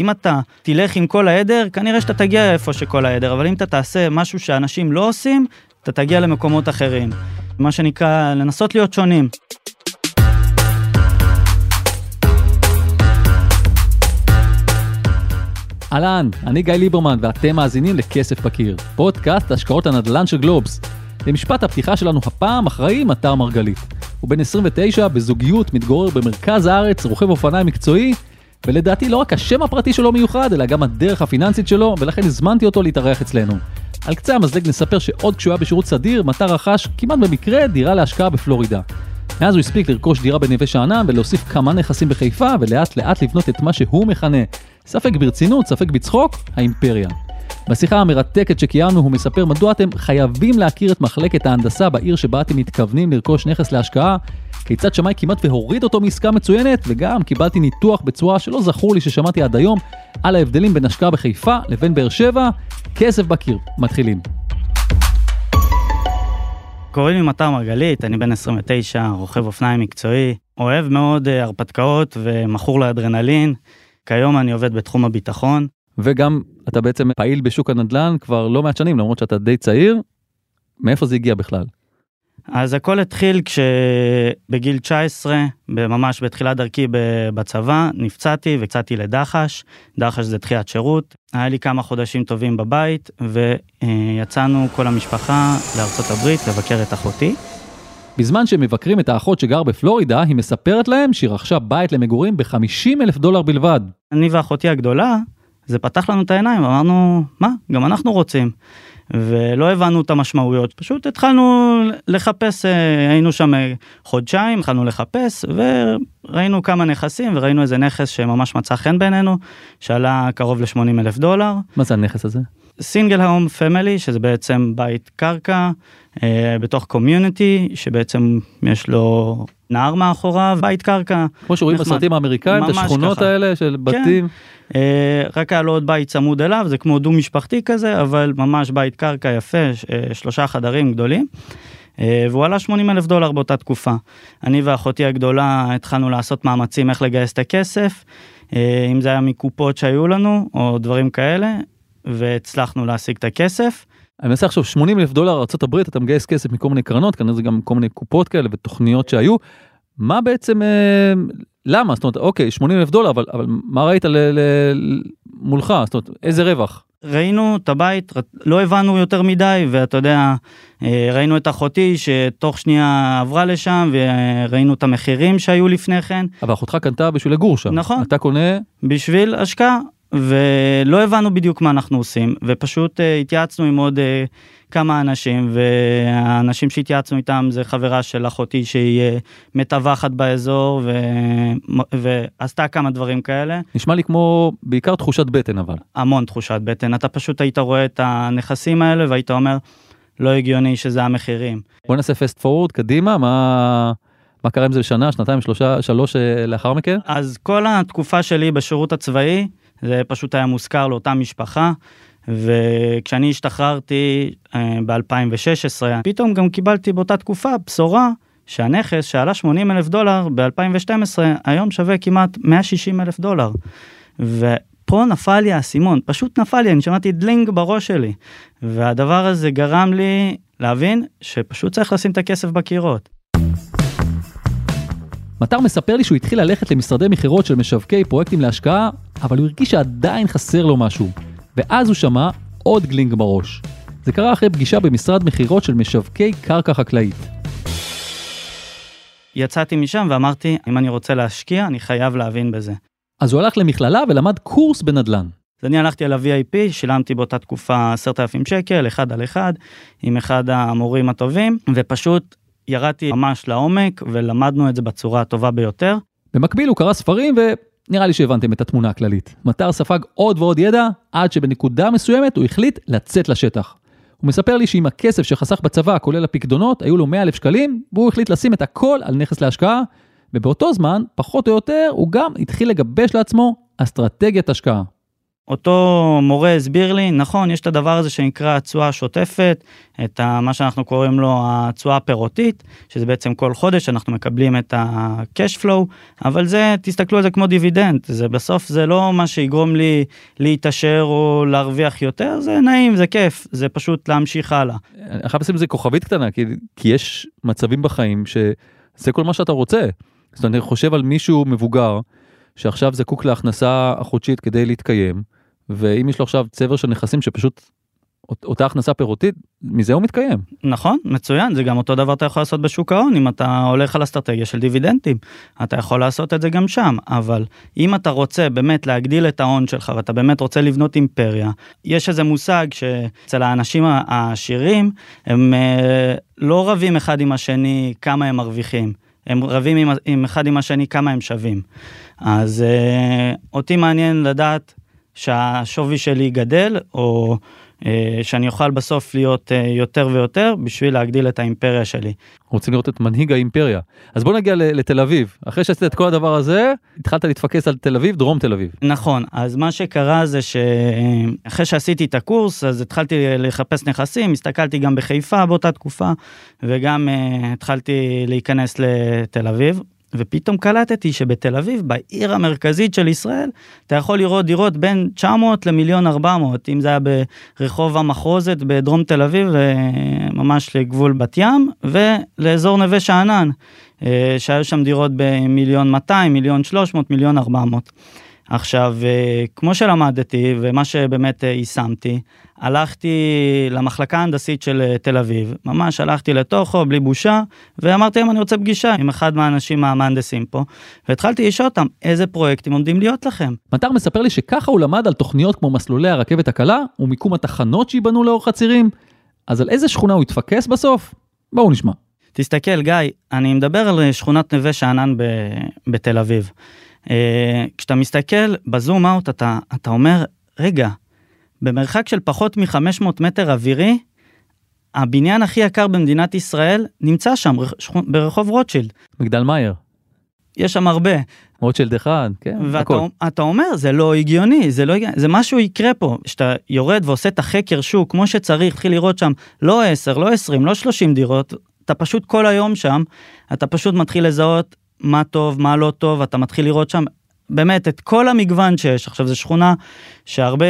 אם אתה תלך עם כל העדר, כנראה שאתה תגיע איפה שכל העדר, אבל אם אתה תעשה משהו שאנשים לא עושים, אתה תגיע למקומות אחרים. מה שנקרא, לנסות להיות שונים. אהלן, אני גיא ליברמן ואתם מאזינים לכסף בקיר, פודקאסט השקעות הנדל"ן של גלובס. למשפט הפתיחה שלנו הפעם אחראי מטר מרגלית. הוא בן 29, בזוגיות, מתגורר במרכז הארץ, רוכב אופניים מקצועי, ולדעתי לא רק השם הפרטי שלו מיוחד, אלא גם הדרך הפיננסית שלו, ולכן הזמנתי אותו להתארח אצלנו. על קצה המזלג נספר שעוד כשהוא היה בשירות סדיר, מטר רכש כמעט במקרה דירה להשקעה בפלורידה. מאז הוא הספיק לרכוש דירה בנווה שאנן ולהוסיף כמה נכסים בחיפה ולאט לאט לבנות את מה שהוא מכנה, ספק ברצינות, ספק בצחוק, האימפריה. בשיחה המרתקת שקיימנו הוא מספר מדוע אתם חייבים להכיר את מחלקת ההנדסה בעיר שבה אתם מתכוונים לרכוש נכס להשקעה, כיצד שמאי כמעט והוריד אותו מעסקה מצוינת, וגם קיבלתי ניתוח בצורה שלא זכור לי ששמעתי עד היום, על ההבדלים בין השקעה בחיפה לבין באר שבע, כסף בקיר, מתחילים. קוראים לי מטר מרגלית, אני בן 29, רוכב אופניים מקצועי, אוהב מאוד אה, הרפתקאות ומכור לאדרנלין. כיום אני עובד בתחום הביטחון. וגם אתה בעצם פעיל בשוק הנדל"ן כבר לא מעט שנים, למרות שאתה די צעיר. מאיפה זה הגיע בכלל? אז הכל התחיל כשבגיל 19, ממש בתחילת דרכי בצבא, נפצעתי ויצאתי לדחש. דחש זה דחיית שירות. היה לי כמה חודשים טובים בבית, ויצאנו כל המשפחה לארצות הברית לבקר את אחותי. בזמן שהם מבקרים את האחות שגר בפלורידה, היא מספרת להם שהיא רכשה בית למגורים ב-50 אלף דולר בלבד. אני ואחותי הגדולה, זה פתח לנו את העיניים, אמרנו, מה, גם אנחנו רוצים. ולא הבנו את המשמעויות, פשוט התחלנו לחפש, אה, היינו שם אה, חודשיים, התחלנו לחפש וראינו כמה נכסים וראינו איזה נכס שממש מצא חן בעינינו, שעלה קרוב ל-80 אלף דולר. מה זה הנכס הזה? single home family, שזה בעצם בית קרקע אה, בתוך community, שבעצם יש לו נהר מאחוריו, בית קרקע. כמו שרואים בסרטים האמריקאים, את השכונות ככה. האלה של כן. בתים. כן, אה, רק היה לו עוד בית צמוד אליו, זה כמו דו משפחתי כזה, אבל ממש בית קרקע יפה, אה, שלושה חדרים גדולים. אה, והוא עלה 80 אלף דולר באותה תקופה. אני ואחותי הגדולה התחלנו לעשות מאמצים איך לגייס את הכסף, אה, אם זה היה מקופות שהיו לנו, או דברים כאלה, והצלחנו להשיג את הכסף. אני מנסה עכשיו 80 אלף דולר ארה"ב אתה מגייס כסף מכל מיני קרנות כנראה זה גם כל מיני קופות כאלה ותוכניות שהיו. מה בעצם אה, למה זאת אומרת אוקיי 80 אלף דולר אבל אבל מה ראית ל, ל, מולך זאת אומרת איזה רווח. ראינו את הבית לא הבנו יותר מדי ואתה יודע אה, ראינו את אחותי שתוך שנייה עברה לשם וראינו את המחירים שהיו לפני כן. אבל אחותך קנתה בשביל לגור שם נכון אתה קונה בשביל השקעה ולא הבנו בדיוק מה אנחנו עושים ופשוט uh, התייעצנו עם עוד uh, כמה אנשים והאנשים שהתייעצנו איתם זה חברה של אחותי שהיא uh, מתווכת באזור ו... ועשתה כמה דברים כאלה. נשמע לי כמו בעיקר תחושת בטן אבל. המון תחושת בטן אתה פשוט היית רואה את הנכסים האלה והיית אומר לא הגיוני שזה המחירים. בוא נעשה fast forward קדימה מה. מה קרה עם זה שנה שנתיים שלושה שלוש לאחר מכן אז כל התקופה שלי בשירות הצבאי זה פשוט היה מושכר לאותה משפחה. וכשאני השתחררתי אה, ב-2016, פתאום גם קיבלתי באותה תקופה בשורה שהנכס שעלה 80 אלף דולר ב-2012, היום שווה כמעט 160 אלף דולר. ופה נפל לי האסימון, פשוט נפל לי, אני שמעתי דלינג בראש שלי. והדבר הזה גרם לי להבין שפשוט צריך לשים את הכסף בקירות. מטר מספר לי שהוא התחיל ללכת למשרדי מכירות של משווקי פרויקטים להשקעה, אבל הוא הרגיש שעדיין חסר לו משהו. ואז הוא שמע עוד גלינג בראש. זה קרה אחרי פגישה במשרד מכירות של משווקי קרקע חקלאית. יצאתי משם ואמרתי, אם אני רוצה להשקיע, אני חייב להבין בזה. אז הוא הלך למכללה ולמד קורס בנדל"ן. אז אני הלכתי על ה-VIP, שילמתי באותה תקופה 10,000 שקל, אחד על אחד, עם אחד המורים הטובים, ופשוט ירדתי ממש לעומק ולמדנו את זה בצורה הטובה ביותר. במקביל הוא קרא ספרים ונראה לי שהבנתם את התמונה הכללית. מטר ספג עוד ועוד ידע עד שבנקודה מסוימת הוא החליט לצאת לשטח. הוא מספר לי שעם הכסף שחסך בצבא, כולל הפקדונות, היו לו 100 אלף שקלים, והוא החליט לשים את הכל על נכס להשקעה, ובאותו זמן, פחות או יותר, הוא גם התחיל לגבש לעצמו אסטרטגיית השקעה. אותו מורה הסביר לי, נכון, יש את הדבר הזה שנקרא התשואה השוטפת, את ה, מה שאנחנו קוראים לו התשואה הפירותית, שזה בעצם כל חודש אנחנו מקבלים את ה-cash flow, אבל זה, תסתכלו על זה כמו דיבידנד, זה בסוף זה לא מה שיגרום לי להתעשר או להרוויח יותר, זה נעים, זה כיף, זה פשוט להמשיך הלאה. אני חייב לשים לזה כוכבית קטנה, כי, כי יש מצבים בחיים שזה כל מה שאתה רוצה. זאת אומרת, אני חושב על מישהו מבוגר, שעכשיו זקוק להכנסה החודשית כדי להתקיים, ואם יש לו עכשיו צבר של נכסים שפשוט אותה הכנסה פירותית, מזה הוא מתקיים. נכון, מצוין, זה גם אותו דבר אתה יכול לעשות בשוק ההון, אם אתה הולך על אסטרטגיה של דיבידנדים, אתה יכול לעשות את זה גם שם, אבל אם אתה רוצה באמת להגדיל את ההון שלך ואתה באמת רוצה לבנות אימפריה, יש איזה מושג שאצל האנשים העשירים, הם אה, לא רבים אחד עם השני כמה הם מרוויחים. הם רבים עם, עם אחד עם השני כמה הם שווים. אז אה, אותי מעניין לדעת שהשווי שלי גדל, או שאני אוכל בסוף להיות אה, יותר ויותר בשביל להגדיל את האימפריה שלי. רוצים לראות את מנהיג האימפריה. אז בוא נגיע לתל אביב. אחרי שעשית את כל הדבר הזה, התחלת להתפקס על תל אביב, דרום תל אביב. נכון, אז מה שקרה זה שאחרי שעשיתי את הקורס, אז התחלתי לחפש נכסים, הסתכלתי גם בחיפה באותה תקופה, וגם התחלתי להיכנס לתל אביב. ופתאום קלטתי שבתל אביב, בעיר המרכזית של ישראל, אתה יכול לראות דירות בין 900 למיליון 400, אם זה היה ברחוב המחרוזת בדרום תל אביב, ממש לגבול בת ים, ולאזור נווה שאנן, אה, שהיו שם דירות במיליון 200, מיליון 300, מיליון 400. עכשיו, אה, כמו שלמדתי, ומה שבאמת אה, יישמתי, הלכתי למחלקה ההנדסית של אה, תל אביב, ממש הלכתי לתוכו בלי בושה, ואמרתי להם אני רוצה פגישה עם אחד מהאנשים המהנדסים פה, והתחלתי לשאול אותם איזה פרויקטים עומדים להיות לכם. מטר מספר לי שככה הוא למד על תוכניות כמו מסלולי הרכבת הקלה ומיקום התחנות שייבנו לאורך הצירים, אז על איזה שכונה הוא התפקס בסוף? בואו נשמע. תסתכל גיא, אני מדבר על שכונת נווה שאנן בתל אביב. אה, כשאתה מסתכל בזום אאוט אתה, אתה אומר, רגע, במרחק של פחות מ-500 מטר אווירי, הבניין הכי יקר במדינת ישראל נמצא שם, ברחוב רוטשילד. מגדל מאייר. יש שם הרבה. רוטשילד אחד, כן, ואתה אתה אומר, זה לא הגיוני, זה לא הגיוני, זה משהו יקרה פה. כשאתה יורד ועושה את החקר שוק כמו שצריך, תתחיל לראות שם לא 10, לא 20, לא 30 דירות, אתה פשוט כל היום שם, אתה פשוט מתחיל לזהות מה טוב, מה לא טוב, אתה מתחיל לראות שם באמת את כל המגוון שיש. עכשיו זו שכונה שהרבה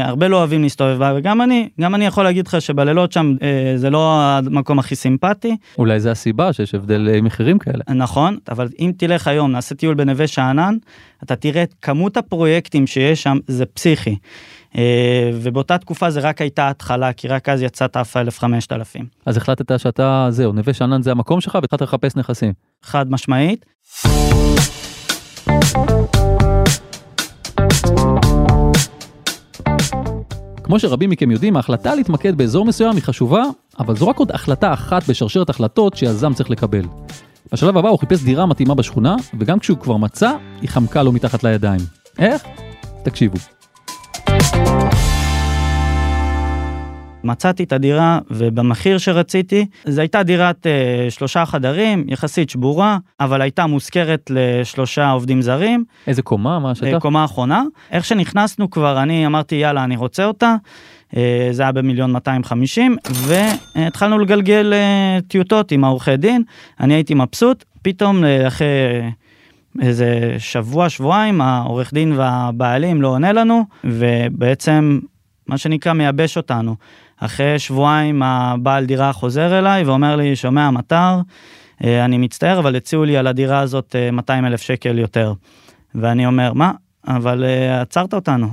הרבה לא אוהבים להסתובב בה, וגם אני, גם אני יכול להגיד לך שבלילות שם אה, זה לא המקום הכי סימפטי. אולי זה הסיבה שיש הבדל אה, מחירים כאלה. נכון, אבל אם תלך היום, נעשה טיול בנווה שאנן, אתה תראה את כמות הפרויקטים שיש שם, זה פסיכי. אה, ובאותה תקופה זה רק הייתה התחלה, כי רק אז יצאת אף 1,000-5,000. אז החלטת שאתה, זהו, נווה שאנן זה המקום שלך והתחלת לחפש נכסים. חד משמעית. כמו שרבים מכם יודעים, ההחלטה להתמקד באזור מסוים היא חשובה, אבל זו רק עוד החלטה אחת בשרשרת החלטות שיזם צריך לקבל. בשלב הבא הוא חיפש דירה מתאימה בשכונה, וגם כשהוא כבר מצא, היא חמקה לו מתחת לידיים. איך? תקשיבו. מצאתי את הדירה ובמחיר שרציתי, זו הייתה דירת אה, שלושה חדרים, יחסית שבורה, אבל הייתה מושכרת לשלושה עובדים זרים. איזה קומה? מה השטח? אה, קומה אחרונה. איך שנכנסנו כבר, אני אמרתי יאללה, אני רוצה אותה. אה, זה היה במיליון 250, והתחלנו לגלגל אה, טיוטות עם העורכי דין, אני הייתי מבסוט, פתאום אה, אחרי... איזה שבוע שבועיים העורך דין והבעלים לא עונה לנו ובעצם מה שנקרא מייבש אותנו. אחרי שבועיים הבעל דירה חוזר אליי ואומר לי, שומע מטר, אה, אני מצטער, אבל הציעו לי על הדירה הזאת 200 אה, אלף שקל יותר. ואני אומר, מה? אבל uh, עצרת אותנו.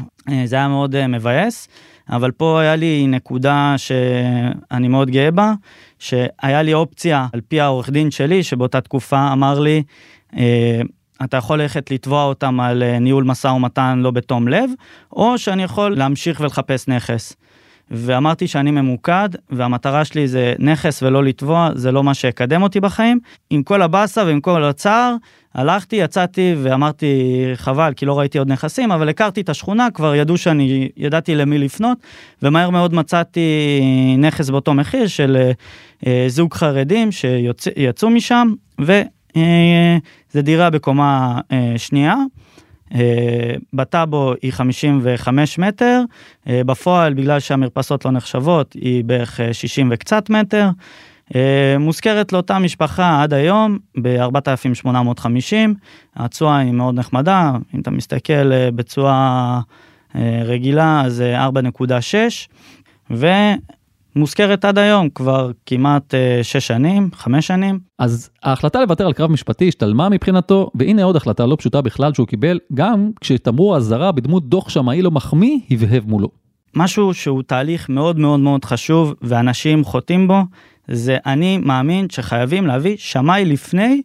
זה היה מאוד מבאס, אבל פה היה לי נקודה שאני מאוד גאה בה, שהיה לי אופציה על פי העורך דין שלי, שבאותה תקופה אמר לי, אתה יכול ללכת לתבוע אותם על ניהול משא ומתן לא בתום לב, או שאני יכול להמשיך ולחפש נכס. ואמרתי שאני ממוקד והמטרה שלי זה נכס ולא לתבוע זה לא מה שיקדם אותי בחיים עם כל הבאסה ועם כל הצער הלכתי יצאתי ואמרתי חבל כי לא ראיתי עוד נכסים אבל הכרתי את השכונה כבר ידעו שאני ידעתי למי לפנות ומהר מאוד מצאתי נכס באותו מחיר של אה, זוג חרדים שיצאו משם וזה אה, דירה בקומה אה, שנייה. אה, בטאבו היא 55 מטר, אה, בפועל בגלל שהמרפסות לא נחשבות היא בערך 60 וקצת מטר. מושכרת לאותה משפחה עד היום ב-4,850, התשואה היא מאוד נחמדה, אם אתה מסתכל בתשואה רגילה זה 4.6, מוזכרת עד היום כבר כמעט uh, שש שנים, חמש שנים. אז ההחלטה לוותר על קרב משפטי השתלמה מבחינתו, והנה עוד החלטה לא פשוטה בכלל שהוא קיבל, גם כשתמרור אזהרה בדמות דוח שמאי לא מחמיא הבהב מולו. משהו שהוא תהליך מאוד מאוד מאוד חשוב ואנשים חוטאים בו, זה אני מאמין שחייבים להביא שמאי לפני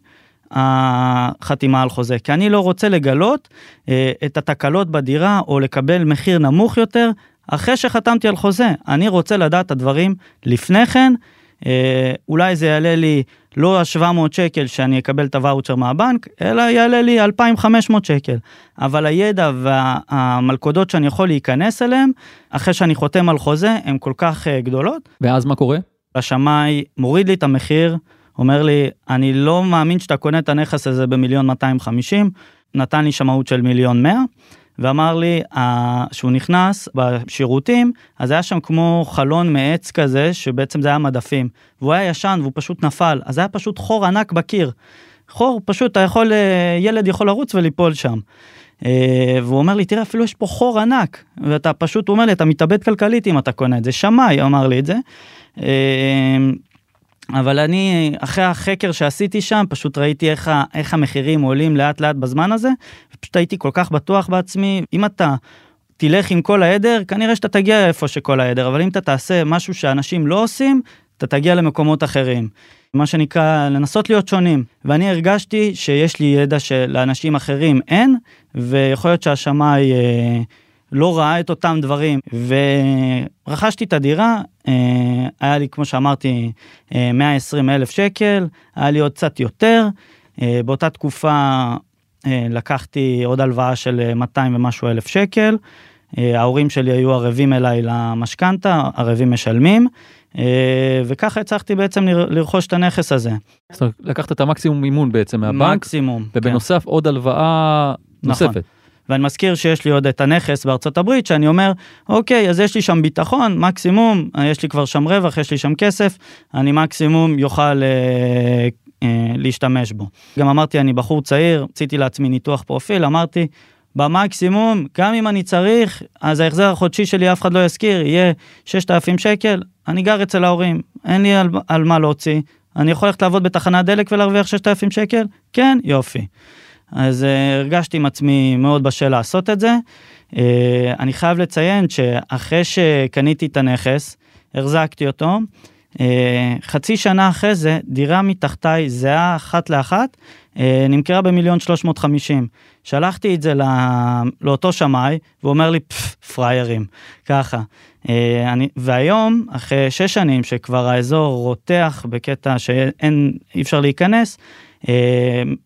החתימה על חוזה, כי אני לא רוצה לגלות אה, את התקלות בדירה או לקבל מחיר נמוך יותר אחרי שחתמתי על חוזה. אני רוצה לדעת את הדברים לפני כן, אה, אולי זה יעלה לי לא ה-700 שקל שאני אקבל את הוואוצ'ר מהבנק, אלא יעלה לי 2,500 שקל. אבל הידע והמלכודות שאני יכול להיכנס אליהם, אחרי שאני חותם על חוזה, הן כל כך אה, גדולות. ואז מה קורה? השמאי מוריד לי את המחיר, אומר לי, אני לא מאמין שאתה קונה את הנכס הזה במיליון 250, נתן לי שמאות של מיליון 100. ואמר לי שהוא נכנס בשירותים אז היה שם כמו חלון מעץ כזה שבעצם זה היה מדפים והוא היה ישן והוא פשוט נפל אז היה פשוט חור ענק בקיר. חור פשוט אתה יכול אה, ילד יכול לרוץ וליפול שם. אה, והוא אומר לי תראה אפילו יש פה חור ענק ואתה פשוט אומר לי אתה מתאבד כלכלית אם אתה קונה את זה שמאי אמר לי את זה. אבל אני אחרי החקר שעשיתי שם פשוט ראיתי איך, איך המחירים עולים לאט לאט בזמן הזה ופשוט הייתי כל כך בטוח בעצמי אם אתה תלך עם כל העדר כנראה שאתה תגיע איפה שכל העדר אבל אם אתה תעשה משהו שאנשים לא עושים אתה תגיע למקומות אחרים. מה שנקרא לנסות להיות שונים ואני הרגשתי שיש לי ידע שלאנשים אחרים אין ויכול להיות שהשמאי אה, לא ראה את אותם דברים ורכשתי את הדירה אה, היה לי כמו שאמרתי 120 אה, אלף שקל היה לי עוד קצת יותר אה, באותה תקופה לקחתי עוד הלוואה של 200 ומשהו אלף שקל ההורים שלי היו ערבים אליי למשכנתה ערבים משלמים וככה הצלחתי בעצם לרכוש את הנכס הזה. לקחת את המקסימום מימון בעצם מהבנק מקסימום ובנוסף כן. עוד הלוואה נכון. ואני מזכיר שיש לי עוד את הנכס בארצות הברית שאני אומר אוקיי אז יש לי שם ביטחון מקסימום יש לי כבר שם רווח יש לי שם כסף אני מקסימום יוכל אה, אה, להשתמש בו. גם אמרתי אני בחור צעיר רציתי לעצמי ניתוח פרופיל אמרתי במקסימום גם אם אני צריך אז ההחזר החודשי שלי אף אחד לא יזכיר יהיה 6,000 שקל אני גר אצל ההורים אין לי על, על מה להוציא אני יכול ללכת לעבוד בתחנת דלק ולהרוויח 6,000 שקל כן יופי. אז uh, הרגשתי עם עצמי מאוד בשל לעשות את זה. Uh, אני חייב לציין שאחרי שקניתי את הנכס, החזקתי אותו, uh, חצי שנה אחרי זה, דירה מתחתיי זהה אחת לאחת, נמכרה במיליון 350. שלחתי את זה לא, לאותו שמאי, והוא אומר לי, פריירים, ככה. אני, והיום, אחרי שש שנים שכבר האזור רותח בקטע שאין, אי אפשר להיכנס, אה,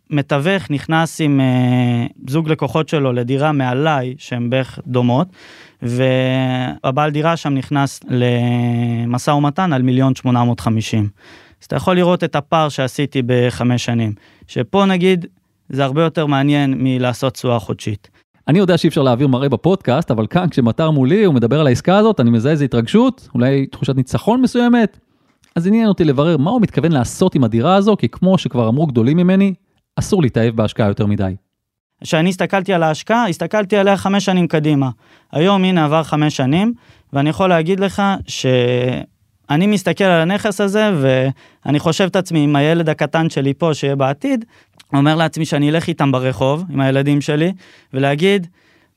מתווך נכנס עם אה, זוג לקוחות שלו לדירה מעליי שהן בערך דומות והבעל דירה שם נכנס למשא ומתן על מיליון 850. אז אתה יכול לראות את הפער שעשיתי בחמש שנים שפה נגיד זה הרבה יותר מעניין מלעשות תשואה חודשית. אני יודע שאי אפשר להעביר מראה בפודקאסט אבל כאן כשמטר מולי הוא מדבר על העסקה הזאת אני מזהה איזה התרגשות אולי תחושת ניצחון מסוימת אז עניין אותי לברר מה הוא מתכוון לעשות עם הדירה הזו, כי כמו שכבר אמרו גדולים ממני, אסור להתאהב בהשקעה יותר מדי. כשאני הסתכלתי על ההשקעה, הסתכלתי עליה חמש שנים קדימה. היום הנה עבר חמש שנים, ואני יכול להגיד לך שאני מסתכל על הנכס הזה, ואני חושב את עצמי עם הילד הקטן שלי פה, שיהיה בעתיד, אומר לעצמי שאני אלך איתם ברחוב, עם הילדים שלי, ולהגיד,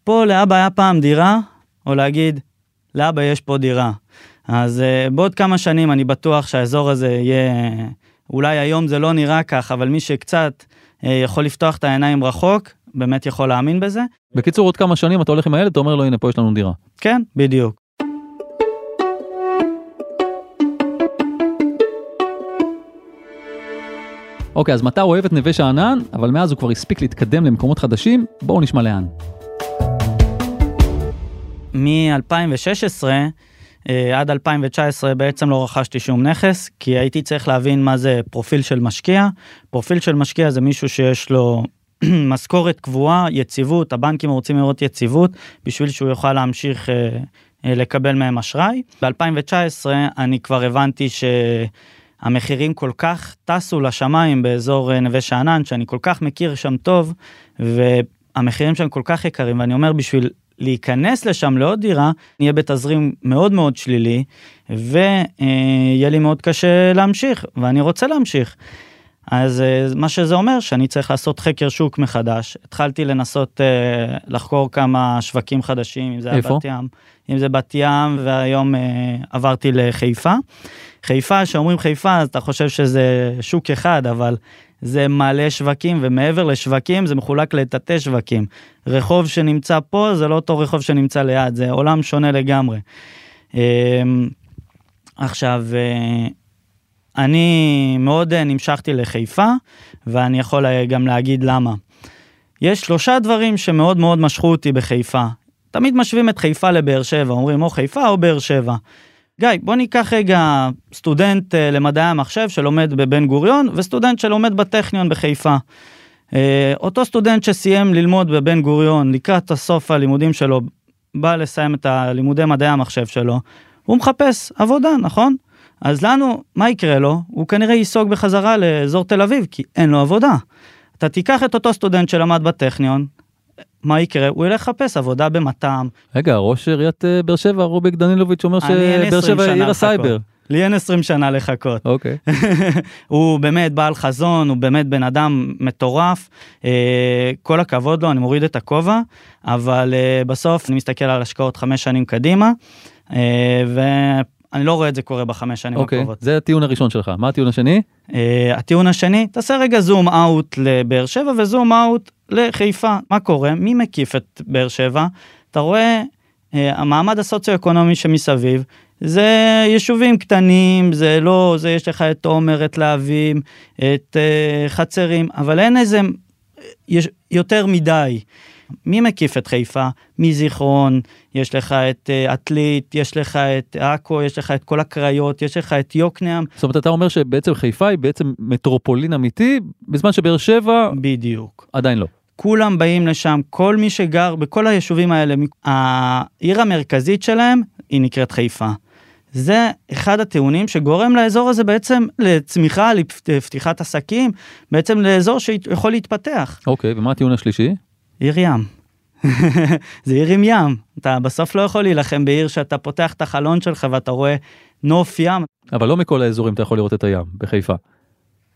פה לאבא היה פעם דירה, או להגיד, לאבא יש פה דירה. אז uh, בעוד כמה שנים אני בטוח שהאזור הזה יהיה, אולי היום זה לא נראה כך, אבל מי שקצת uh, יכול לפתוח את העיניים רחוק, באמת יכול להאמין בזה. בקיצור, עוד כמה שנים אתה הולך עם הילד, אתה אומר לו, הנה, פה יש לנו דירה. כן, בדיוק. אוקיי, אז מטר אוהב את נווה שאנן, אבל מאז הוא כבר הספיק להתקדם למקומות חדשים, בואו נשמע לאן. מ-2016 אה, עד 2019 בעצם לא רכשתי שום נכס, כי הייתי צריך להבין מה זה פרופיל של משקיע. פרופיל של משקיע זה מישהו שיש לו משכורת קבועה, יציבות, הבנקים רוצים לראות יציבות בשביל שהוא יוכל להמשיך אה, אה, לקבל מהם אשראי. ב-2019 אני כבר הבנתי שהמחירים כל כך טסו לשמיים באזור אה, נווה שאנן, שאני כל כך מכיר שם טוב, והמחירים שם כל כך יקרים, ואני אומר בשביל להיכנס לשם לעוד דירה, נהיה בתזרים מאוד מאוד שלילי, ויהיה לי מאוד קשה להמשיך, ואני רוצה להמשיך. אז אה, מה שזה אומר שאני צריך לעשות חקר שוק מחדש. התחלתי לנסות uh, לחקור כמה שווקים חדשים, אם זה היה בת ים, אם זה בת ים, והיום uh, עברתי לחיפה. חיפה, שאומרים חיפה, אז אתה חושב שזה שוק אחד, אבל זה מלא שווקים, ומעבר לשווקים זה מחולק לתתי שווקים. רחוב שנמצא פה זה לא אותו רחוב שנמצא ליד, זה עולם שונה לגמרי. Uh, עכשיו, uh, אני מאוד אה, נמשכתי לחיפה, ואני יכול אה, גם להגיד למה. יש שלושה דברים שמאוד מאוד משכו אותי בחיפה. תמיד משווים את חיפה לבאר שבע, אומרים או חיפה או באר שבע. גיא, בוא ניקח רגע סטודנט אה, למדעי המחשב שלומד בבן גוריון, וסטודנט שלומד בטכניון בחיפה. אותו סטודנט שסיים ללמוד בבן גוריון לקראת הסוף הלימודים שלו, בא לסיים את הלימודי מדעי המחשב שלו, הוא מחפש עבודה, נכון? אז לנו, מה יקרה לו? הוא כנראה ייסוג בחזרה לאזור תל אביב, כי אין לו עבודה. אתה תיקח את אותו סטודנט שלמד בטכניון, מה יקרה? הוא ילך לחפש עבודה במט"ם. רגע, ראש עיריית אה, באר שבע, רוביק דנילוביץ', אומר שבאר שבע עיר הסייבר. לי אין 20 שנה לחכות. אוקיי. Okay. הוא באמת בעל חזון, הוא באמת בן אדם מטורף. אה, כל הכבוד לו, אני מוריד את הכובע, אבל אה, בסוף אני מסתכל על השקעות חמש שנים קדימה, אני לא רואה את זה קורה בחמש שנים okay, הקרובות. אוקיי, זה הטיעון הראשון שלך. מה הטיעון השני? הטיעון השני, תעשה רגע זום אאוט לבאר שבע וזום אאוט לחיפה. מה קורה? מי מקיף את באר שבע? אתה רואה uh, המעמד הסוציו-אקונומי שמסביב, זה יישובים קטנים, זה לא, זה יש לך את עומר, את להבים, את uh, חצרים, אבל אין איזה, יש יותר מדי. מי מקיף את חיפה? מזיכרון, יש לך את uh, עתלית, יש לך את עכו, יש לך את כל הקריות, יש לך את יוקנעם. זאת אומרת, אתה אומר שבעצם חיפה היא בעצם מטרופולין אמיתי, בזמן שבאר שבע... בדיוק. עדיין לא. כולם באים לשם, כל מי שגר בכל היישובים האלה, העיר המרכזית שלהם היא נקראת חיפה. זה אחד הטיעונים שגורם לאזור הזה בעצם לצמיחה, לפתיחת עסקים, בעצם לאזור שיכול להתפתח. אוקיי, okay, ומה הטיעון השלישי? עיר ים. זה עיר עם ים. אתה בסוף לא יכול להילחם בעיר שאתה פותח את החלון שלך ואתה רואה נוף ים. אבל לא מכל האזורים אתה יכול לראות את הים, בחיפה.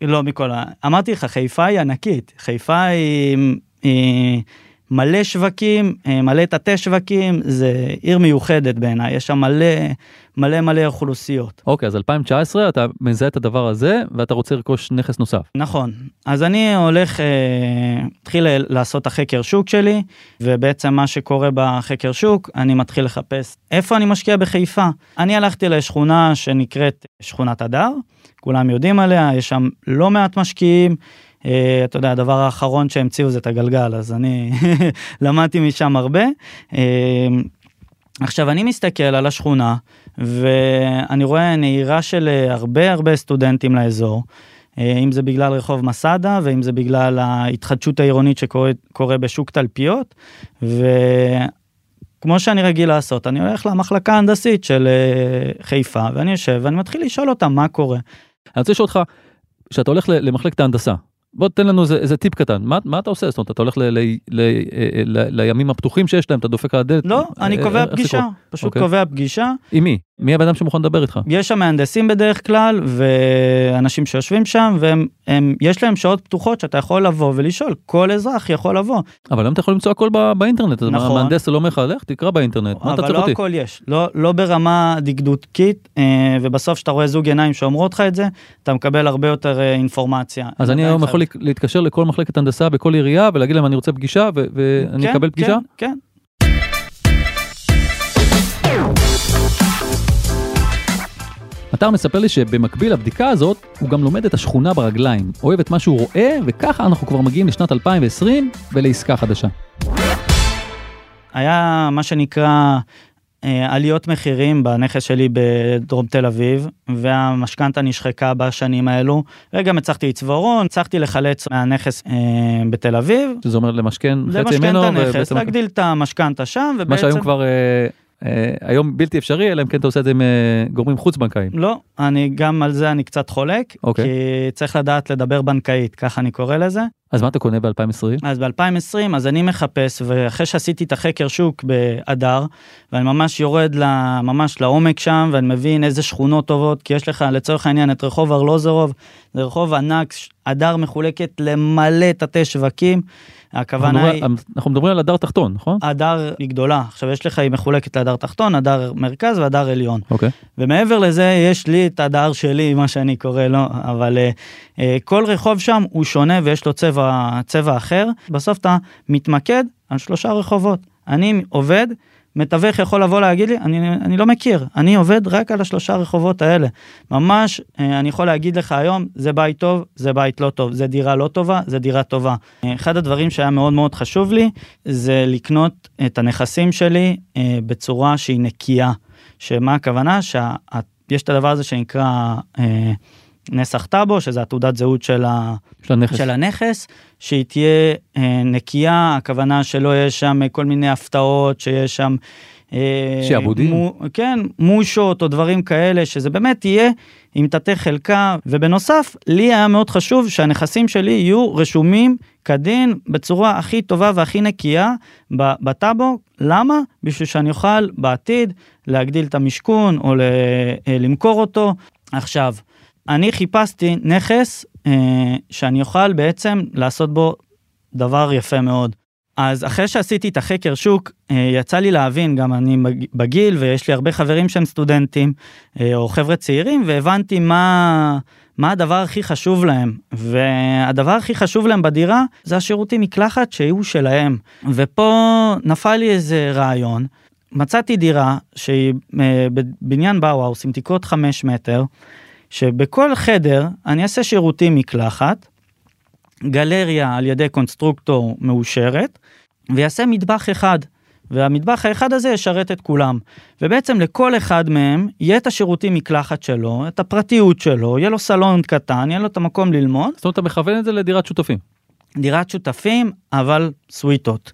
לא מכל ה... אמרתי לך, חיפה היא ענקית. חיפה היא... היא... מלא שווקים, אה, מלא תתי שווקים, זה עיר מיוחדת בעיניי, יש שם מלא מלא מלא אוכלוסיות. אוקיי, okay, אז 2019 אתה מזהה את הדבר הזה ואתה רוצה לרכוש נכס נוסף. נכון, אז אני הולך, מתחיל אה, לעשות החקר שוק שלי, ובעצם מה שקורה בחקר שוק, אני מתחיל לחפש איפה אני משקיע בחיפה. אני הלכתי לשכונה שנקראת שכונת הדר, כולם יודעים עליה, יש שם לא מעט משקיעים. Uh, אתה יודע, הדבר האחרון שהמציאו זה את הגלגל, אז אני למדתי משם הרבה. Uh, עכשיו, אני מסתכל על השכונה, ואני רואה נהירה של אה, הרבה הרבה סטודנטים לאזור. אם זה בגלל רחוב מסדה ואם זה בגלל ההתחדשות העירונית שקורה בשוק תלפיות. וכמו שאני רגיל לעשות, אני הולך למחלקה ההנדסית של חיפה ואני יושב ואני מתחיל לשאול אותם מה קורה. אני רוצה לשאול אותך, כשאתה הולך למחלקת ההנדסה, בוא תן לנו איזה, איזה טיפ קטן, מה, מה אתה עושה? זאת אומרת, אתה הולך ל, ל, ל, ל, לימים הפתוחים שיש להם, אתה דופק על הדלת? לא, אני קובע פגישה, פשוט אוקיי. קובע פגישה. עם מי? מי הבן אדם שמוכן לדבר איתך? יש שם מהנדסים בדרך כלל, ואנשים שיושבים שם, ויש להם שעות פתוחות שאתה יכול לבוא ולשאול, כל אזרח יכול לבוא. אבל היום אתה יכול למצוא הכל בא, באינטרנט, נכון. המהנדס לא אומר לך, לך תקרא באינטרנט, מה אתה צריך אותי? אבל לא הכל יש, לא, לא ברמה דקדוקית, אה, ובסוף כשאתה רואה זוג עיניים שאומרות לך את זה, אתה מקבל הרבה יותר אה, אינפורמציה. אז אני היום יכול להתקשר לכל מחלקת הנדסה בכל עירייה ולהגיד להם אני רוצה פגישה ואני כן, אקבל פגישה? כן, כן. אתר מספר לי שבמקביל לבדיקה הזאת, הוא גם לומד את השכונה ברגליים, אוהב את מה שהוא רואה, וככה אנחנו כבר מגיעים לשנת 2020 ולעסקה חדשה. היה מה שנקרא אה, עליות מחירים בנכס שלי בדרום תל אביב, והמשכנתה נשחקה בשנים האלו, וגם הצלחתי לצבור הון, הצלחתי לחלץ מהנכס אה, בתל אביב. שזה אומר למשכן חצי למשכן ממנו. את הנכס, ובעצם- להגדיל את המשכנתה שם, ובעצם... מה שהיום כבר, אה, היום בלתי אפשרי, אלא אם כן אתה עושה את זה עם אה, גורמים חוץ בנקאיים. לא, אני גם על זה אני קצת חולק, אוקיי. כי צריך לדעת לדבר בנקאית, ככה אני קורא לזה. אז מה אתה קונה ב-2020? אז ב-2020, אז אני מחפש, ואחרי שעשיתי את החקר שוק באדר, ואני ממש יורד ל- ממש לעומק שם, ואני מבין איזה שכונות טובות, כי יש לך לצורך העניין את רחוב ארלוזורוב, זה רחוב ענק, אדר מחולקת למלא תתי שווקים, הכוונה היא... אנחנו מדברים על הדר תחתון, נכון? הדר היא גדולה, עכשיו יש לך, היא מחולקת להדר תחתון, הדר מרכז והדר עליון. אוקיי. ומעבר לזה יש לי את הדר שלי, מה שאני קורא לו, אבל אה, אה, כל רחוב שם הוא שונה ויש לו צבע, צבע אחר. בסוף אתה מתמקד על שלושה רחובות. אני עובד, מתווך יכול לבוא להגיד לי, אני, אני לא מכיר, אני עובד רק על השלושה רחובות האלה. ממש, אה, אני יכול להגיד לך היום, זה בית טוב, זה בית לא טוב, זה דירה לא טובה, זה דירה טובה. אחד הדברים שהיה מאוד מאוד חשוב לי, זה לקנות את הנכסים שלי בצורה שהיא נקייה. שמה הכוונה? שיש את הדבר הזה שנקרא אה, נסח טאבו, שזה התעודת זהות של, ה, של הנכס. של הנכס, שהיא תהיה אה, נקייה, הכוונה שלא יהיה שם כל מיני הפתעות, שיש שם... אה, שעבודים? מו, כן, מושות או דברים כאלה, שזה באמת יהיה עם תתי חלקה, ובנוסף, לי היה מאוד חשוב שהנכסים שלי יהיו רשומים כדין בצורה הכי טובה והכי נקייה בטאבו. למה? בשביל שאני אוכל בעתיד להגדיל את המשכון או ל- אה, למכור אותו. עכשיו, אני חיפשתי נכס אה, שאני אוכל בעצם לעשות בו דבר יפה מאוד. אז אחרי שעשיתי את החקר שוק, אה, יצא לי להבין, גם אני בג- בגיל ויש לי הרבה חברים שהם סטודנטים אה, או חבר'ה צעירים, והבנתי מה, מה הדבר הכי חשוב להם. והדבר הכי חשוב להם בדירה זה השירותים מקלחת שיהיו שלהם. ופה נפל לי איזה רעיון. מצאתי דירה שהיא אה, בבניין באוהאוס עם תקרות 5 מטר, שבכל חדר אני אעשה שירותים מקלחת, גלריה על ידי קונסטרוקטור מאושרת, ויעשה מטבח אחד. והמטבח האחד הזה ישרת את כולם. ובעצם לכל אחד מהם יהיה את השירותים מקלחת שלו, את הפרטיות שלו, יהיה לו סלון קטן, יהיה לו את המקום ללמוד, זאת אומרת, אתה מכוון את זה לדירת שותפים. דירת שותפים, אבל סוויטות.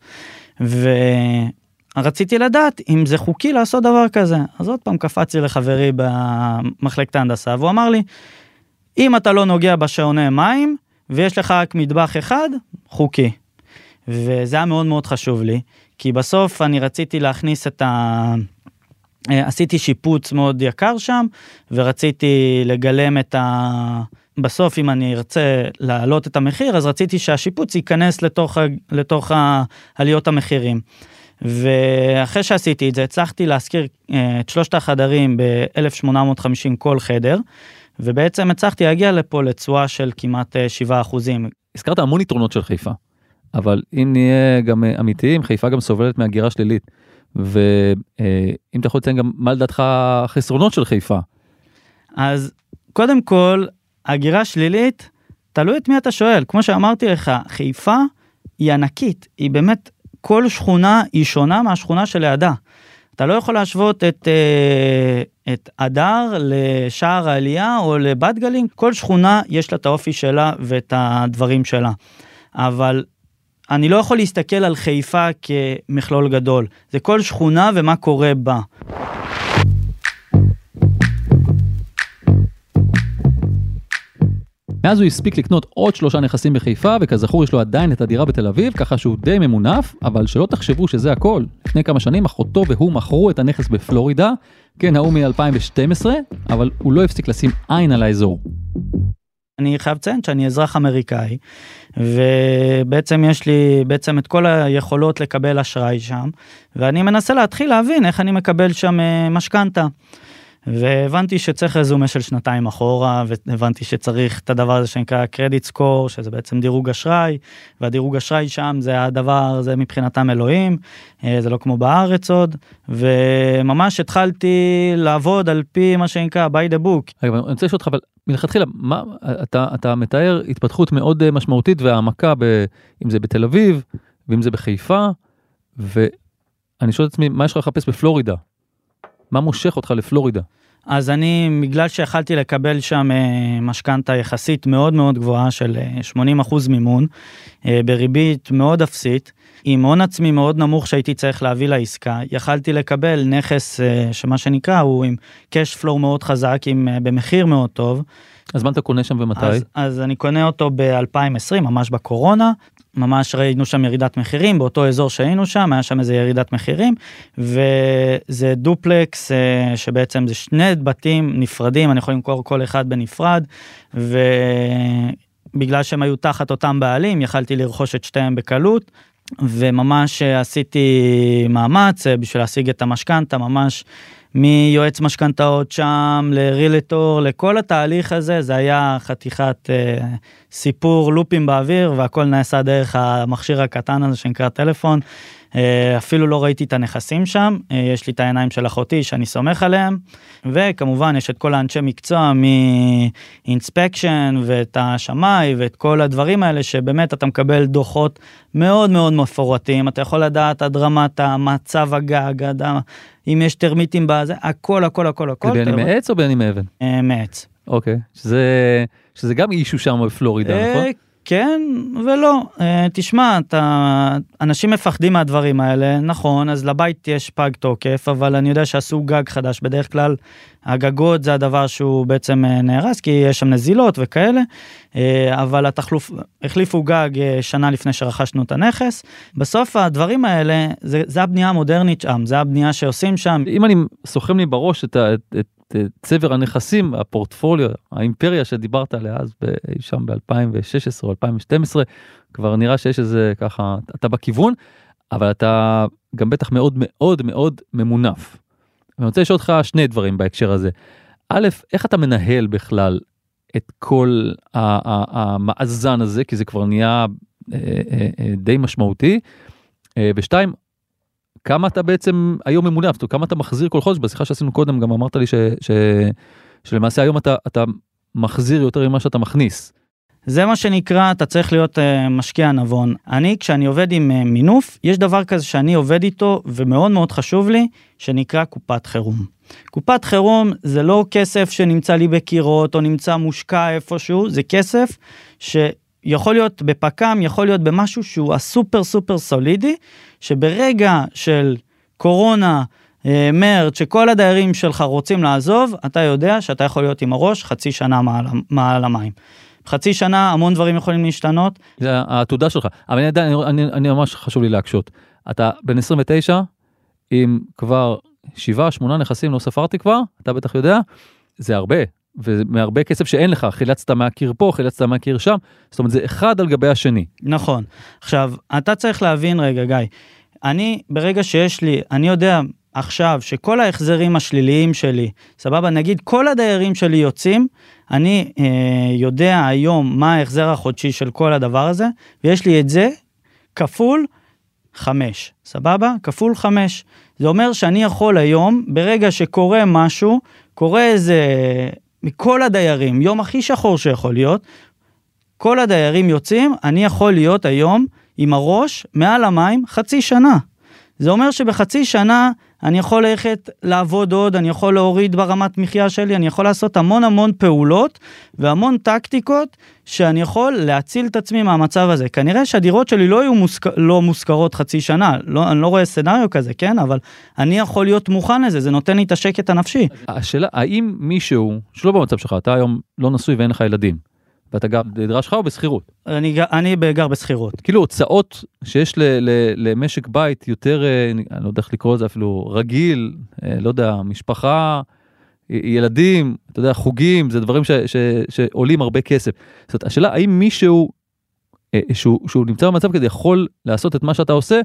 ורציתי לדעת אם זה חוקי לעשות דבר כזה. אז עוד פעם קפצתי לחברי במחלקת ההנדסה, והוא אמר לי, אם אתה לא נוגע בשעוני מים, ויש לך רק מטבח אחד, חוקי. וזה היה מאוד מאוד חשוב לי, כי בסוף אני רציתי להכניס את ה... אה, עשיתי שיפוץ מאוד יקר שם, ורציתי לגלם את ה... בסוף אם אני ארצה להעלות את המחיר, אז רציתי שהשיפוץ ייכנס לתוך, ה... לתוך. עליות המחירים. ואחרי שעשיתי את זה, הצלחתי להשכיר אה, את שלושת החדרים ב-1850 כל חדר, ובעצם הצלחתי להגיע לפה לתשואה של כמעט אה, 7 אחוזים. הזכרת המון יתרונות של חיפה, אבל אם נהיה גם אה, אמיתיים, חיפה גם סובלת מהגירה שלילית. ואם אתה יכול לציין גם מה לדעתך החסרונות של חיפה. אז קודם כל, הגירה שלילית, תלוי את מי אתה שואל. כמו שאמרתי לך, חיפה היא ענקית, היא באמת, כל שכונה היא שונה מהשכונה שלידה. אתה לא יכול להשוות את, אה, את הדר לשער העלייה או לבת גלים, כל שכונה יש לה את האופי שלה ואת הדברים שלה. אבל אני לא יכול להסתכל על חיפה כמכלול גדול, זה כל שכונה ומה קורה בה. מאז הוא הספיק לקנות עוד שלושה נכסים בחיפה, וכזכור יש לו עדיין את הדירה בתל אביב, ככה שהוא די ממונף, אבל שלא תחשבו שזה הכל. לפני כמה שנים אחותו והוא מכרו את הנכס בפלורידה, כן, ההוא מ-2012, אבל הוא לא הפסיק לשים עין על האזור. אני חייב לציין שאני אזרח אמריקאי, ובעצם יש לי בעצם את כל היכולות לקבל אשראי שם, ואני מנסה להתחיל להבין איך אני מקבל שם אה, משכנתה. והבנתי שצריך רזומה של שנתיים אחורה, והבנתי שצריך את הדבר הזה שנקרא קרדיט סקור, שזה בעצם דירוג אשראי, והדירוג אשראי שם זה הדבר, זה מבחינתם אלוהים, אה, זה לא כמו בארץ עוד, וממש התחלתי לעבוד על פי מה שנקרא by the book. אני רוצה לשאול אותך, אבל מלכתחילה, מה, אתה, אתה מתאר התפתחות מאוד אה, משמעותית והעמקה, ב, אם זה בתל אביב, ואם זה בחיפה, ואני שואל את עצמי, מה יש לך לחפש בפלורידה? מה מושך אותך לפלורידה? אז אני, בגלל שיכלתי לקבל שם אה, משכנתה יחסית מאוד מאוד גבוהה של 80 אה, אחוז מימון, אה, בריבית מאוד אפסית, עם הון עצמי מאוד נמוך שהייתי צריך להביא לעסקה, יכלתי לקבל נכס שמה שנקרא הוא עם cash flow מאוד חזק, עם, במחיר מאוד טוב. אז מה אתה קונה שם ומתי? אז, אז אני קונה אותו ב-2020, ממש בקורונה, ממש ראינו שם ירידת מחירים באותו אזור שהיינו שם היה שם איזה ירידת מחירים וזה דופלקס אה, שבעצם זה שני בתים נפרדים אני יכול למכור כל אחד בנפרד ובגלל שהם היו תחת אותם בעלים יכלתי לרכוש את שתיהם בקלות וממש עשיתי מאמץ אה, בשביל להשיג את המשכנתה ממש מיועץ משכנתאות שם לרילטור לכל התהליך הזה זה היה חתיכת אה, סיפור לופים באוויר והכל נעשה דרך המכשיר הקטן הזה שנקרא טלפון. אה, אפילו לא ראיתי את הנכסים שם אה, יש לי את העיניים של אחותי שאני סומך עליהם וכמובן יש את כל האנשי מקצוע מאינספקשן ואת השמאי ואת כל הדברים האלה שבאמת אתה מקבל דוחות מאוד מאוד מפורטים אתה יכול לדעת עד רמת המצב הגג עד אם יש טרמיטים בזה הכל הכל הכל הכל. זה בעניינים מעץ או בעניינים מאבן? אה, מעץ. אוקיי שזה שזה גם אישו שם בפלורידה נכון? כן ולא. uh, תשמע אתה אנשים מפחדים מהדברים האלה נכון אז לבית יש פג תוקף אבל אני יודע שעשו גג חדש. בדרך כלל הגגות זה הדבר שהוא בעצם uh, נהרס כי יש שם נזילות וכאלה uh, אבל התחלוף החליפו גג שנה לפני שרכשנו את הנכס. בסוף הדברים האלה זה, זה הבנייה המודרנית שם זה הבנייה שעושים שם. אם אני סוכם לי בראש את, את, את צבר הנכסים הפורטפוליו האימפריה שדיברת עליה אז שם ב2016 או 2012 כבר נראה שיש איזה ככה אתה בכיוון אבל אתה גם בטח מאוד מאוד מאוד ממונף. אני רוצה לשאול אותך שני דברים בהקשר הזה. א', איך אתה מנהל בכלל את כל המאזן הזה כי זה כבר נהיה אה, אה, אה, די משמעותי. ושתיים, כמה אתה בעצם היום ממונה, כמה אתה מחזיר כל חודש, בשיחה שעשינו קודם גם אמרת לי ש, ש, שלמעשה היום אתה, אתה מחזיר יותר ממה שאתה מכניס. זה מה שנקרא, אתה צריך להיות uh, משקיע נבון. אני, כשאני עובד עם uh, מינוף, יש דבר כזה שאני עובד איתו, ומאוד מאוד חשוב לי, שנקרא קופת חירום. קופת חירום זה לא כסף שנמצא לי בקירות, או נמצא מושקע איפשהו, זה כסף ש... יכול להיות בפק"ם, יכול להיות במשהו שהוא הסופר סופר סולידי, שברגע של קורונה, אה, מרץ, שכל הדיירים שלך רוצים לעזוב, אתה יודע שאתה יכול להיות עם הראש חצי שנה מעל, מעל המים. חצי שנה המון דברים יכולים להשתנות. זה העתודה שלך, אבל אני עדיין, אני, אני, אני ממש חשוב לי להקשות. אתה בן 29, עם כבר 7-8 נכסים, לא ספרתי כבר, אתה בטח יודע, זה הרבה, ומהרבה כסף שאין לך, חילצת מהקיר פה, חילצת מהקיר שם, זאת אומרת זה אחד על גבי השני. נכון. עכשיו, אתה צריך להבין רגע, גיא, אני, ברגע שיש לי, אני יודע עכשיו שכל ההחזרים השליליים שלי, סבבה, נגיד כל הדיירים שלי יוצאים, אני אה, יודע היום מה ההחזר החודשי של כל הדבר הזה, ויש לי את זה כפול חמש, סבבה? כפול חמש. זה אומר שאני יכול היום, ברגע שקורה משהו, קורה איזה מכל הדיירים, יום הכי שחור שיכול להיות, כל הדיירים יוצאים, אני יכול להיות היום עם הראש מעל המים חצי שנה. זה אומר שבחצי שנה אני יכול ללכת לעבוד עוד, אני יכול להוריד ברמת מחיה שלי, אני יכול לעשות המון המון פעולות והמון טקטיקות שאני יכול להציל את עצמי מהמצב הזה. כנראה שהדירות שלי לא יהיו מושכ... לא מושכרות חצי שנה, לא, אני לא רואה סצנריו כזה, כן? אבל אני יכול להיות מוכן לזה, זה נותן לי את השקט הנפשי. השאלה, האם מישהו, שלא במצב שלך, אתה היום לא נשוי ואין לך ילדים, ואתה גר בדירה שלך או בשכירות? אני, אני גר בשכירות. כאילו הוצאות שיש ל, ל, למשק בית יותר, אה, אני לא יודע איך לקרוא לזה אפילו, רגיל, אה, לא יודע, משפחה, ילדים, אתה יודע, חוגים, זה דברים ש, ש, שעולים הרבה כסף. זאת אומרת, השאלה האם מישהו אה, שהוא, שהוא נמצא במצב כזה יכול לעשות את מה שאתה עושה,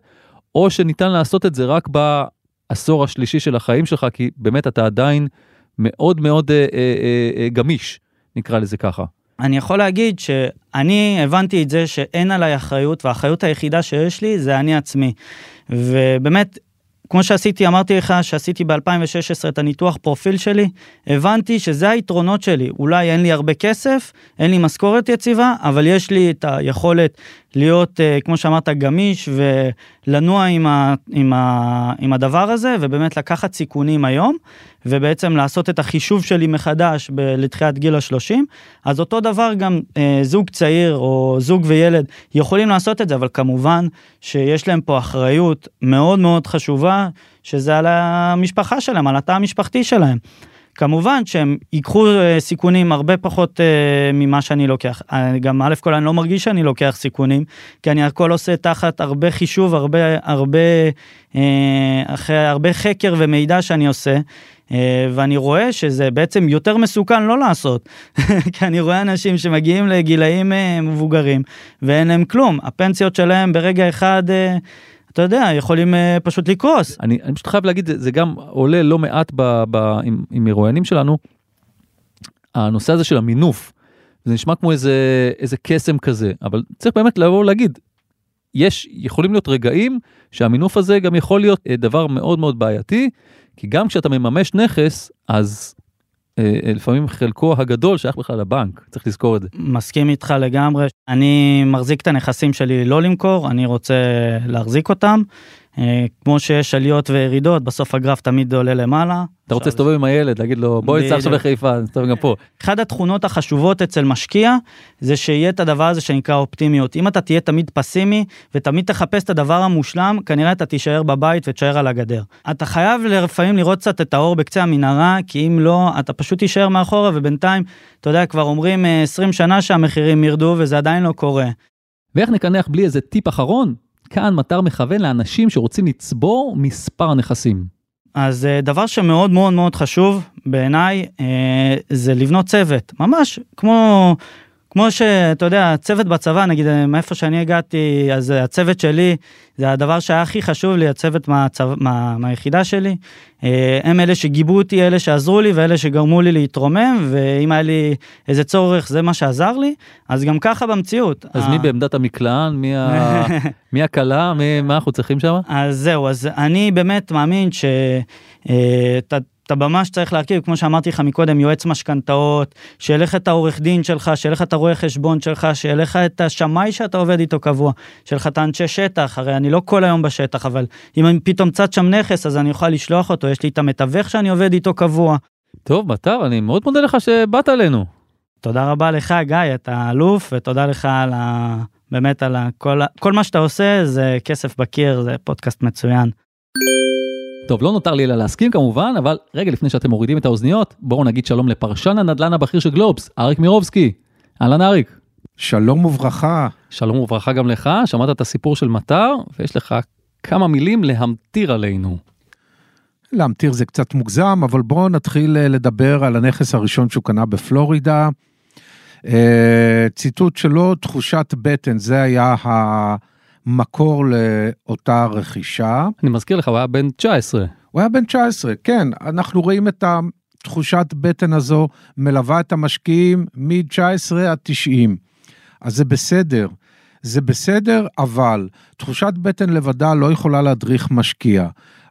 או שניתן לעשות את זה רק בעשור השלישי של החיים שלך, כי באמת אתה עדיין מאוד מאוד אה, אה, אה, גמיש, נקרא לזה ככה. אני יכול להגיד שאני הבנתי את זה שאין עליי אחריות והאחריות היחידה שיש לי זה אני עצמי. ובאמת כמו שעשיתי, אמרתי לך שעשיתי ב-2016 את הניתוח פרופיל שלי, הבנתי שזה היתרונות שלי. אולי אין לי הרבה כסף, אין לי משכורת יציבה, אבל יש לי את היכולת להיות, אה, כמו שאמרת, גמיש ולנוע עם, ה, עם, ה, עם הדבר הזה, ובאמת לקחת סיכונים היום, ובעצם לעשות את החישוב שלי מחדש ב- לתחילת גיל השלושים. אז אותו דבר גם אה, זוג צעיר או זוג וילד יכולים לעשות את זה, אבל כמובן שיש להם פה אחריות מאוד מאוד חשובה, שזה על המשפחה שלהם, על התא המשפחתי שלהם. כמובן שהם ייקחו אה, סיכונים הרבה פחות uh, ממה שאני לוקח. אני גם א' כל אני לא מרגיש שאני לוקח סיכונים, כי אני הכל עושה תחת הרבה חישוב, הרבה, הרבה, אחרי הרבה חקר ומידע שאני עושה. ואני רואה שזה בעצם יותר מסוכן לא לעשות, כי אני רואה אנשים שמגיעים לגילאים מבוגרים ואין להם כלום, הפנסיות שלהם ברגע אחד אתה יודע, יכולים uh, פשוט לקרוס. אני, אני פשוט חייב להגיד, זה, זה גם עולה לא מעט ב, ב, עם, מרואיינים שלנו, הנושא הזה של המינוף. זה נשמע כמו איזה, איזה קסם כזה, אבל צריך באמת לבוא ולהגיד, יש, יכולים להיות רגעים שהמינוף הזה גם יכול להיות אה, דבר מאוד מאוד בעייתי, כי גם כשאתה מממש נכס, אז לפעמים חלקו הגדול שייך בכלל לבנק, צריך לזכור את זה. מסכים איתך לגמרי. אני מחזיק את הנכסים שלי לא למכור, אני רוצה להחזיק אותם. אה, כמו שיש עליות וירידות, בסוף הגרף תמיד עולה למעלה. אתה רוצה להסתובב עם הילד, להגיד לו בוא נצא עכשיו לחיפה, נסתובב גם פה. אחת התכונות החשובות אצל משקיע זה שיהיה את הדבר הזה שנקרא אופטימיות. אם אתה תהיה תמיד פסימי ותמיד תחפש את הדבר המושלם, כנראה אתה תישאר בבית ותישאר על הגדר. אתה חייב לפעמים לראות קצת את האור בקצה המנהרה, כי אם לא, אתה פשוט תישאר מאחורה ובינתיים, אתה יודע, כבר אומרים 20 שנה שהמחירים ירדו וזה עדיין לא קורה. ואיך נקנח בלי איזה טיפ אחרון? כאן מטר מכוון לאנשים שרוצים לצבור מספר נכסים. אז אה, דבר שמאוד מאוד מאוד חשוב בעיניי אה, זה לבנות צוות, ממש כמו כמו שאתה יודע, הצוות בצבא, נגיד מאיפה שאני הגעתי, אז הצוות שלי, זה הדבר שהיה הכי חשוב לי, הצוות מהצו, מה, מהיחידה שלי. אה, הם אלה שגיבו אותי, אלה שעזרו לי ואלה שגרמו לי להתרומם, ואם היה לי איזה צורך, זה מה שעזר לי, אז גם ככה במציאות. אז מי בעמדת המקלען? מי, ה... מי הכלה? מי... מה אנחנו צריכים שם? אז זהו, אז אני באמת מאמין ש... אה, אתה ממש צריך להרכיב, כמו שאמרתי לך מקודם, יועץ משכנתאות, שיהיה לך את העורך דין שלך, שיהיה לך את הרואה חשבון שלך, שיהיה לך את השמאי שאתה עובד איתו קבוע, שיהיה לך את האנשי שטח, הרי אני לא כל היום בשטח, אבל אם אני פתאום צד שם נכס, אז אני אוכל לשלוח אותו, יש לי את המתווך שאני עובד איתו קבוע. טוב, מטר, אני מאוד מודה לך שבאת אלינו. תודה רבה לך, גיא, אתה אלוף, ותודה לך על ה... באמת על ה... כל, כל מה שאתה עושה זה כסף בקיר, זה פודקאסט מצוין. טוב, לא נותר לי אלא להסכים כמובן, אבל רגע לפני שאתם מורידים את האוזניות, בואו נגיד שלום לפרשן הנדל"ן הבכיר של גלובס, אריק מירובסקי. אהלן אריק. שלום וברכה. שלום וברכה גם לך, שמעת את הסיפור של מטר, ויש לך כמה מילים להמטיר עלינו. להמטיר זה קצת מוגזם, אבל בואו נתחיל אה, לדבר על הנכס הראשון שהוא קנה בפלורידה. אה, ציטוט שלו, תחושת בטן, זה היה מקור לאותה רכישה. אני מזכיר לך, הוא היה בן 19. הוא היה בן 19, כן. אנחנו רואים את התחושת בטן הזו מלווה את המשקיעים מ-19 עד 90. אז זה בסדר. זה בסדר, אבל תחושת בטן לבדה לא יכולה להדריך משקיע.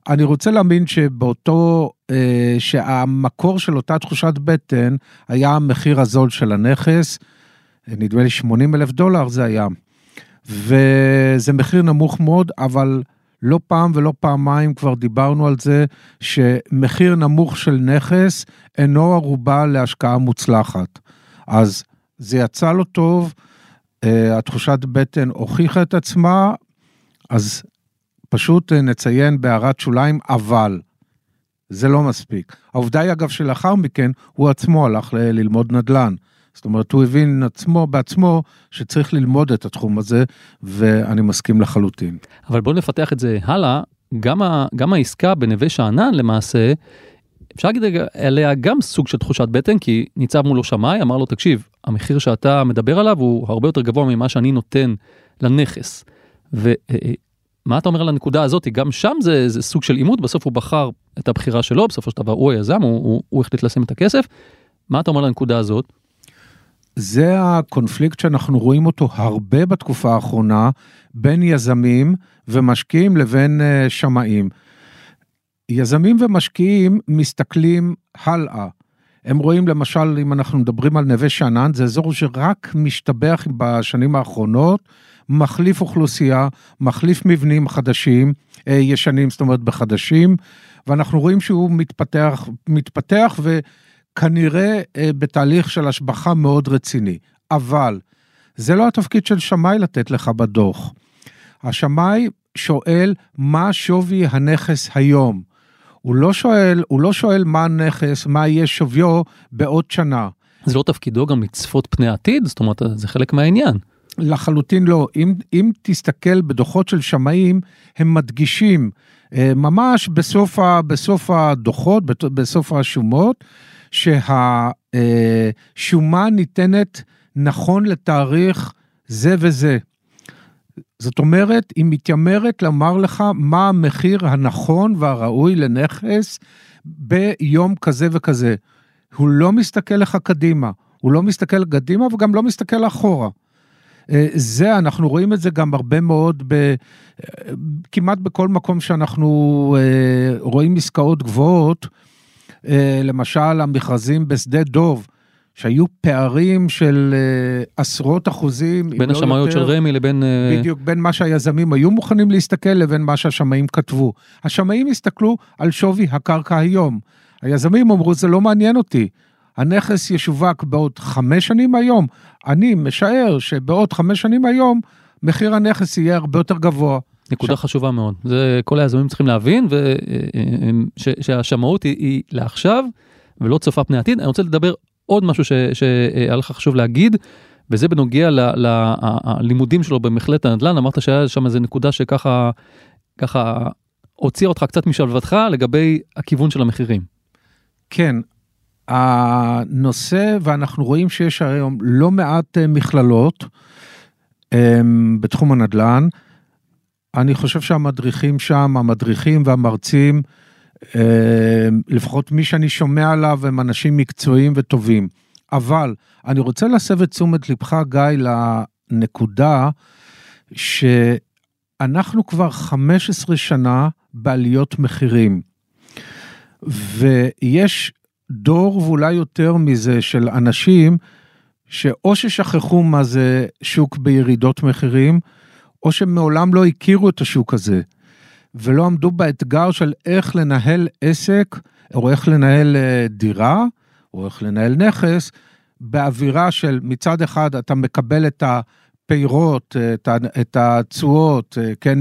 אני רוצה להאמין שבאותו, אה, שהמקור של אותה תחושת בטן היה המחיר הזול של הנכס, נדמה לי 80 אלף דולר זה היה. וזה מחיר נמוך מאוד, אבל לא פעם ולא פעמיים כבר דיברנו על זה, שמחיר נמוך של נכס אינו ערובה להשקעה מוצלחת. אז זה יצא לו טוב, אה, התחושת בטן הוכיחה את עצמה, אז פשוט אה, נציין בהערת שוליים, אבל זה לא מספיק. העובדה היא אגב שלאחר מכן הוא עצמו הלך ללמוד נדל"ן. זאת אומרת, הוא הבין עצמו בעצמו שצריך ללמוד את התחום הזה, ואני מסכים לחלוטין. אבל בואו נפתח את זה הלאה, גם, ה, גם העסקה בנווה שאנן למעשה, אפשר להגיד עליה גם סוג של תחושת בטן, כי ניצב מולו שמאי, אמר לו, תקשיב, המחיר שאתה מדבר עליו הוא הרבה יותר גבוה ממה שאני נותן לנכס. ומה אה, אתה אומר על הנקודה הזאת? גם שם זה, זה סוג של עימות, בסוף הוא בחר את הבחירה שלו, בסופו של דבר הוא היזם, הוא, הוא, הוא החליט לשים את הכסף. מה אתה אומר על הנקודה הזאת? זה הקונפליקט שאנחנו רואים אותו הרבה בתקופה האחרונה בין יזמים ומשקיעים לבין אה, שמאים. יזמים ומשקיעים מסתכלים הלאה. הם רואים למשל, אם אנחנו מדברים על נווה שאנן, זה אזור שרק משתבח בשנים האחרונות, מחליף אוכלוסייה, מחליף מבנים חדשים, אה, ישנים, זאת אומרת בחדשים, ואנחנו רואים שהוא מתפתח, מתפתח וכנראה אה, בתהליך של השבחה מאוד רציני. אבל זה לא התפקיד של שמאי לתת לך בדוח. השמאי שואל מה שווי הנכס היום. הוא לא שואל, הוא לא שואל מה הנכס, מה יהיה שוויו בעוד שנה. זה לא תפקידו גם לצפות פני עתיד? זאת אומרת, זה חלק מהעניין. לחלוטין לא. אם, אם תסתכל בדוחות של שמאים, הם מדגישים אה, ממש בסוף, ה, בסוף הדוחות, בסוף השומות, שהשומה ניתנת נכון לתאריך זה וזה. זאת אומרת, היא מתיימרת לומר לך מה המחיר הנכון והראוי לנכס ביום כזה וכזה. הוא לא מסתכל לך קדימה, הוא לא מסתכל קדימה וגם לא מסתכל אחורה. אה, זה, אנחנו רואים את זה גם הרבה מאוד, ב, כמעט בכל מקום שאנחנו אה, רואים עסקאות גבוהות, אה, למשל המכרזים בשדה דוב, שהיו פערים של עשרות אחוזים. בין לא השמאיות של רמ"י לבין... בדיוק, בין מה שהיזמים היו מוכנים להסתכל לבין מה שהשמאים כתבו. השמאים הסתכלו על שווי הקרקע היום. היזמים אמרו, זה לא מעניין אותי. הנכס ישווק בעוד חמש שנים היום, אני משער שבעוד חמש שנים היום, מחיר הנכס יהיה הרבה יותר גבוה. נקודה ש... חשובה מאוד, זה כל היזמים צריכים להבין, ו... אה, אה, ש... שהשמאות היא, היא לעכשיו ולא צופה פני עתיד. אני רוצה לדבר עוד משהו ש... שהיה לך חשוב להגיד, וזה בנוגע ללימודים שלו במכללת הנדל"ן, אמרת שהיה שם איזה נקודה שככה, ככה הוציאה אותך קצת משלוותך לגבי הכיוון של המחירים. כן, הנושא, ואנחנו רואים שיש היום לא מעט אה, מכללות אמ, בתחום הנדל"ן, אני חושב שהמדריכים שם, המדריכים והמרצים, אמ, לפחות מי שאני שומע עליו, הם אנשים מקצועיים וטובים. אבל אני רוצה להסב את תשומת לבך, גיא, לנקודה שאנחנו כבר 15 שנה בעליות מחירים. ויש דור ואולי יותר מזה של אנשים שאו ששכחו מה זה שוק בירידות מחירים, או שמעולם לא הכירו את השוק הזה, ולא עמדו באתגר של איך לנהל עסק, או איך לנהל אה, דירה, או איך לנהל נכס, באווירה של מצד אחד אתה מקבל את הפירות, את התשואות, אה, כן,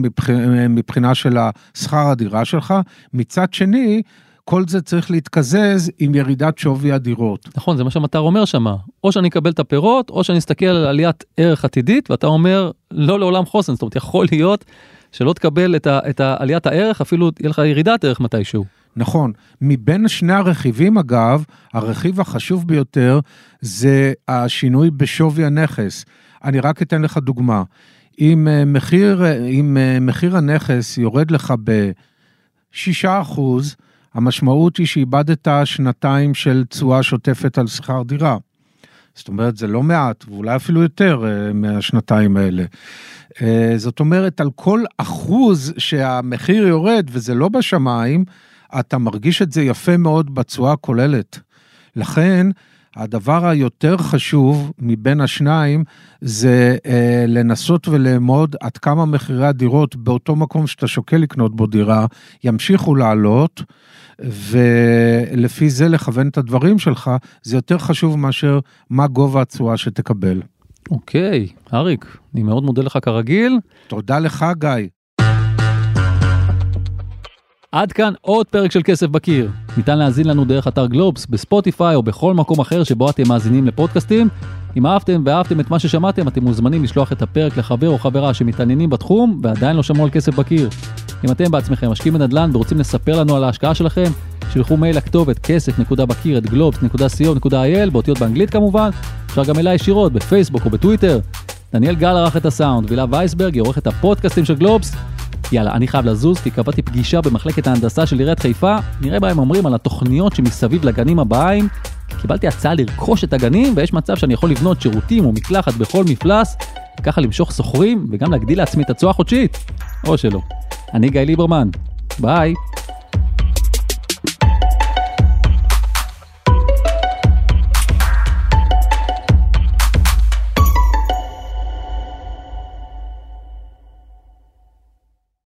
מבחינה של שכר הדירה שלך, מצד שני, כל זה צריך להתקזז עם ירידת שווי הדירות. נכון, זה מה שהמטר אומר שם, או שאני אקבל את הפירות, או שאני אסתכל על עליית ערך עתידית, ואתה אומר, לא לעולם חוסן, זאת אומרת, יכול להיות שלא תקבל את, ה, את עליית הערך, אפילו יהיה לך ירידת ערך מתישהו. נכון. מבין שני הרכיבים, אגב, הרכיב החשוב ביותר זה השינוי בשווי הנכס. אני רק אתן לך דוגמה. אם אה, מחיר, אה, אם אה, מחיר הנכס יורד לך ב-6 אחוז, המשמעות היא שאיבדת שנתיים של תשואה שוטפת על שכר דירה. זאת אומרת, זה לא מעט, ואולי אפילו יותר uh, מהשנתיים האלה. Uh, זאת אומרת, על כל אחוז שהמחיר יורד, וזה לא בשמיים, אתה מרגיש את זה יפה מאוד בתשואה הכוללת. לכן, הדבר היותר חשוב מבין השניים זה אה, לנסות ולאמוד עד כמה מחירי הדירות באותו מקום שאתה שוקל לקנות בו דירה ימשיכו לעלות, ולפי זה לכוון את הדברים שלך, זה יותר חשוב מאשר מה גובה התשואה שתקבל. אוקיי, אריק, אני מאוד מודה לך כרגיל. תודה לך, גיא. עד כאן עוד פרק של כסף בקיר. ניתן להאזין לנו דרך אתר גלובס, בספוטיפיי או בכל מקום אחר שבו אתם מאזינים לפודקאסטים. אם אהבתם ואהבתם את מה ששמעתם, אתם מוזמנים לשלוח את הפרק לחבר או חברה שמתעניינים בתחום ועדיין לא שמעו על כסף בקיר. אם אתם בעצמכם משקיעים בנדל"ן ורוצים לספר לנו על ההשקעה שלכם, שלחו מייל לכתובת כסף.בקיר את גלובס.co.il באותיות באנגלית כמובן, אפשר גם אליי ישירות בפייסבוק או בטוויטר. דניאל גל ערך את הסאונד, וילה וייסברג היא עורכת הפודקאסטים של גלובס. יאללה, אני חייב לזוז כי קבעתי פגישה במחלקת ההנדסה של עיריית חיפה, נראה מה הם אומרים על התוכניות שמסביב לגנים הבאים. קיבלתי הצעה לרכוש את הגנים ויש מצב שאני יכול לבנות שירותים או מקלחת בכל מפלס, וככה למשוך שוכרים וגם להגדיל לעצמי את התשואה החודשית. או שלא. אני גיא ליברמן, ביי.